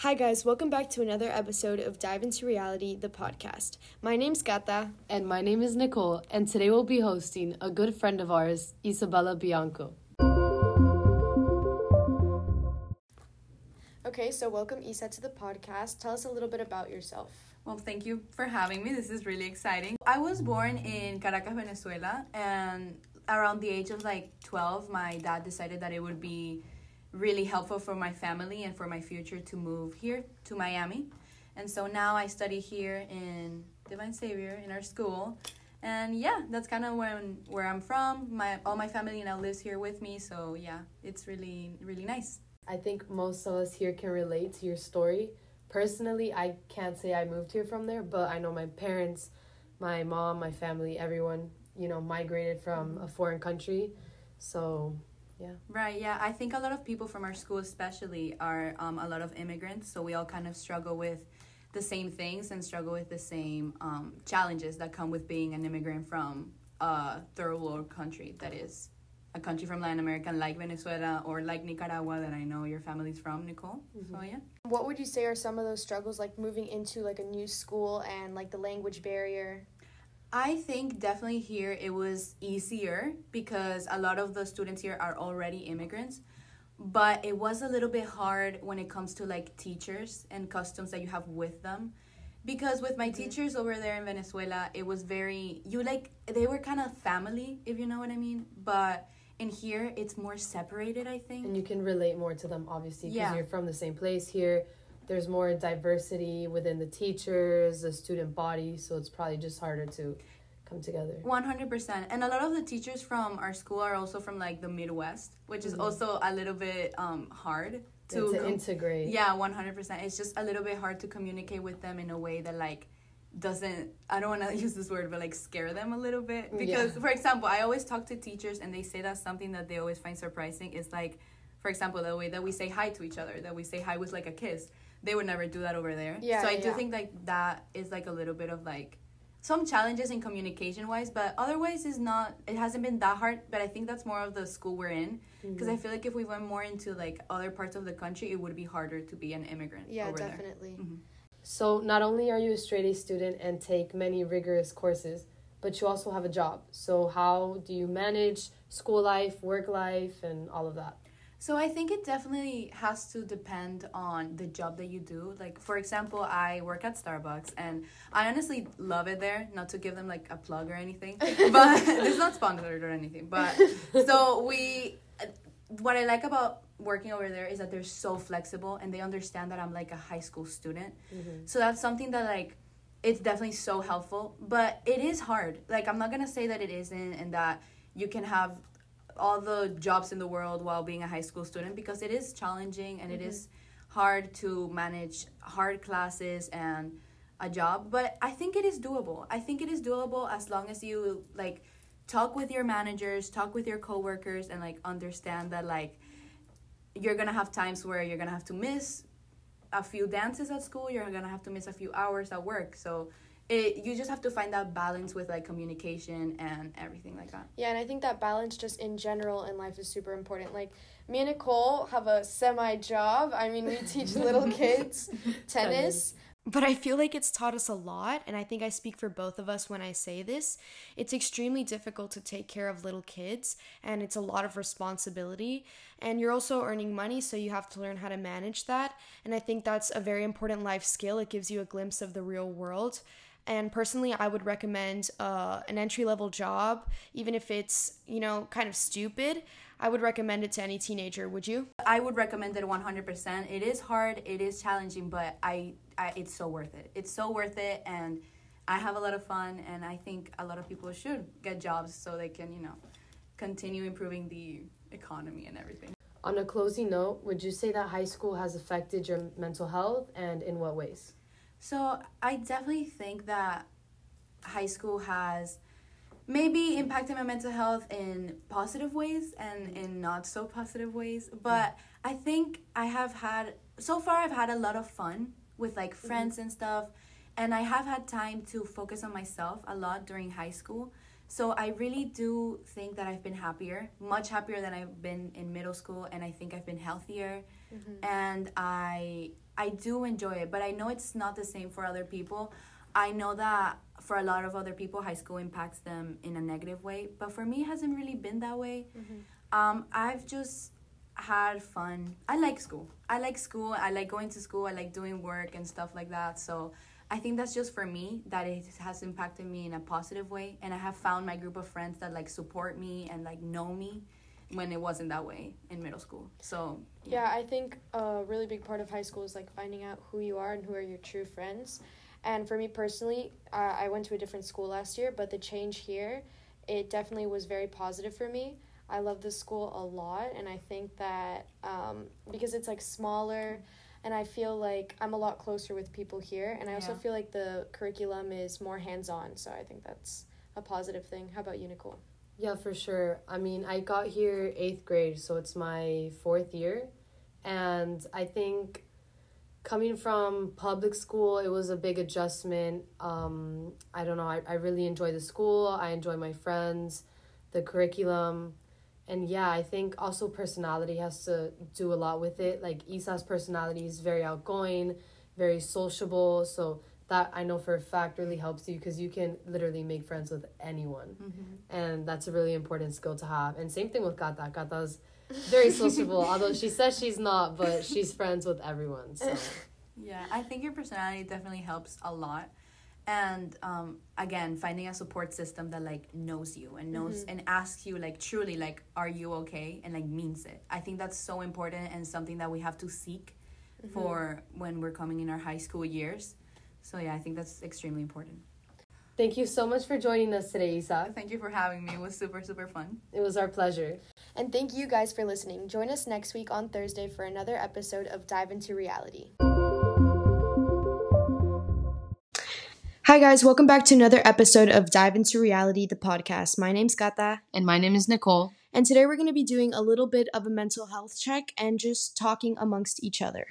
Hi, guys. Welcome back to another episode of Dive into Reality, the podcast. My name's Gata. And my name is Nicole, and today we'll be hosting a good friend of ours, Isabella Bianco. Okay, so welcome Isa to the podcast. Tell us a little bit about yourself. Well, thank you for having me. This is really exciting. I was born in Caracas, Venezuela, and around the age of like 12, my dad decided that it would be really helpful for my family and for my future to move here to Miami. And so now I study here in Divine Savior in our school. And yeah, that's kind of where, where I'm from. My all my family now lives here with me, so yeah, it's really really nice. I think most of us here can relate to your story. Personally, I can't say I moved here from there, but I know my parents, my mom, my family, everyone, you know, migrated from a foreign country. So yeah. Right. Yeah. I think a lot of people from our school, especially, are um, a lot of immigrants. So we all kind of struggle with the same things and struggle with the same um, challenges that come with being an immigrant from a third world country that is a country from Latin America like Venezuela or like Nicaragua that I know your family's from, Nicole. Mm-hmm. So yeah. What would you say are some of those struggles like moving into like a new school and like the language barrier? I think definitely here it was easier because a lot of the students here are already immigrants. But it was a little bit hard when it comes to like teachers and customs that you have with them. Because with my mm-hmm. teachers over there in Venezuela, it was very, you like, they were kind of family, if you know what I mean. But in here, it's more separated, I think. And you can relate more to them, obviously, because yeah. you're from the same place here there's more diversity within the teachers, the student body, so it's probably just harder to come together. 100%. And a lot of the teachers from our school are also from like the Midwest, which is mm-hmm. also a little bit um, hard to, to com- integrate. Yeah, 100%. It's just a little bit hard to communicate with them in a way that like doesn't I don't want to use this word but like scare them a little bit because yeah. for example I always talk to teachers and they say that something that they always find surprising is like for example the way that we say hi to each other that we say hi with like a kiss they would never do that over there. Yeah. So I do yeah. think like that is like a little bit of like some challenges in communication wise, but otherwise is not it hasn't been that hard, but I think that's more of the school we're in because mm-hmm. I feel like if we went more into like other parts of the country, it would be harder to be an immigrant. Yeah, definitely. Mm-hmm. So not only are you a straight A student and take many rigorous courses, but you also have a job. So how do you manage school life, work life, and all of that? So I think it definitely has to depend on the job that you do. Like for example, I work at Starbucks and I honestly love it there. Not to give them like a plug or anything, but it's not sponsored or anything. But so we, what I like about working over there is that they're so flexible and they understand that I'm like a high school student. Mm-hmm. So that's something that like it's definitely so helpful. But it is hard. Like I'm not gonna say that it isn't and that you can have all the jobs in the world while being a high school student because it is challenging and mm-hmm. it is hard to manage hard classes and a job but i think it is doable i think it is doable as long as you like talk with your managers talk with your coworkers and like understand that like you're gonna have times where you're gonna have to miss a few dances at school you're gonna have to miss a few hours at work so it you just have to find that balance with like communication and everything like that. Yeah, and I think that balance just in general in life is super important. Like me and Nicole have a semi job. I mean, we teach little kids tennis. But I feel like it's taught us a lot, and I think I speak for both of us when I say this. It's extremely difficult to take care of little kids, and it's a lot of responsibility. And you're also earning money, so you have to learn how to manage that. And I think that's a very important life skill. It gives you a glimpse of the real world. And personally, I would recommend uh, an entry level job, even if it's, you know, kind of stupid. I would recommend it to any teenager. Would you? I would recommend it 100%. It is hard, it is challenging, but I, I it's so worth it. It's so worth it. And I have a lot of fun. And I think a lot of people should get jobs so they can, you know, continue improving the economy and everything. On a closing note, would you say that high school has affected your mental health and in what ways? So I definitely think that high school has maybe impacted my mental health in positive ways and in not so positive ways. But I think I have had so far I've had a lot of fun with like mm-hmm. friends and stuff. And I have had time to focus on myself a lot during high school. So I really do think that I've been happier, much happier than I've been in middle school, and I think I've been healthier mm-hmm. and I I do enjoy it, but I know it's not the same for other people. I know that for a lot of other people, high school impacts them in a negative way, but for me, it hasn't really been that way. Mm-hmm. Um, I've just had fun. I like school. I like school. I like going to school. I like doing work and stuff like that. So I think that's just for me that it has impacted me in a positive way. And I have found my group of friends that like support me and like know me when it wasn't that way in middle school. So yeah. yeah, I think a really big part of high school is like finding out who you are and who are your true friends. And for me personally, uh, I went to a different school last year, but the change here, it definitely was very positive for me. I love this school a lot, and I think that um, because it's like smaller, and I feel like I'm a lot closer with people here, and I also feel like the curriculum is more hands on, so I think that's a positive thing. How about you, Nicole? Yeah, for sure. I mean, I got here eighth grade, so it's my fourth year. And I think coming from public school, it was a big adjustment. Um, I don't know, I, I really enjoy the school, I enjoy my friends, the curriculum. And yeah, I think also personality has to do a lot with it. Like Isa's personality is very outgoing, very sociable. So that I know for a fact really helps you because you can literally make friends with anyone. Mm-hmm. And that's a really important skill to have. And same thing with Kata. Kata's very sociable, although she says she's not, but she's friends with everyone. So Yeah, I think your personality definitely helps a lot. And um, again, finding a support system that like knows you and knows mm-hmm. and asks you like truly like, are you okay? And like means it. I think that's so important and something that we have to seek mm-hmm. for when we're coming in our high school years so yeah, I think that's extremely important. Thank you so much for joining us today, Isa. Thank you for having me. It was super, super fun. It was our pleasure. And thank you guys for listening. Join us next week on Thursday for another episode of Dive into Reality. Hi, guys. Welcome back to another episode of Dive into Reality, the podcast. My name's Kata. And my name is Nicole. And today we're going to be doing a little bit of a mental health check and just talking amongst each other.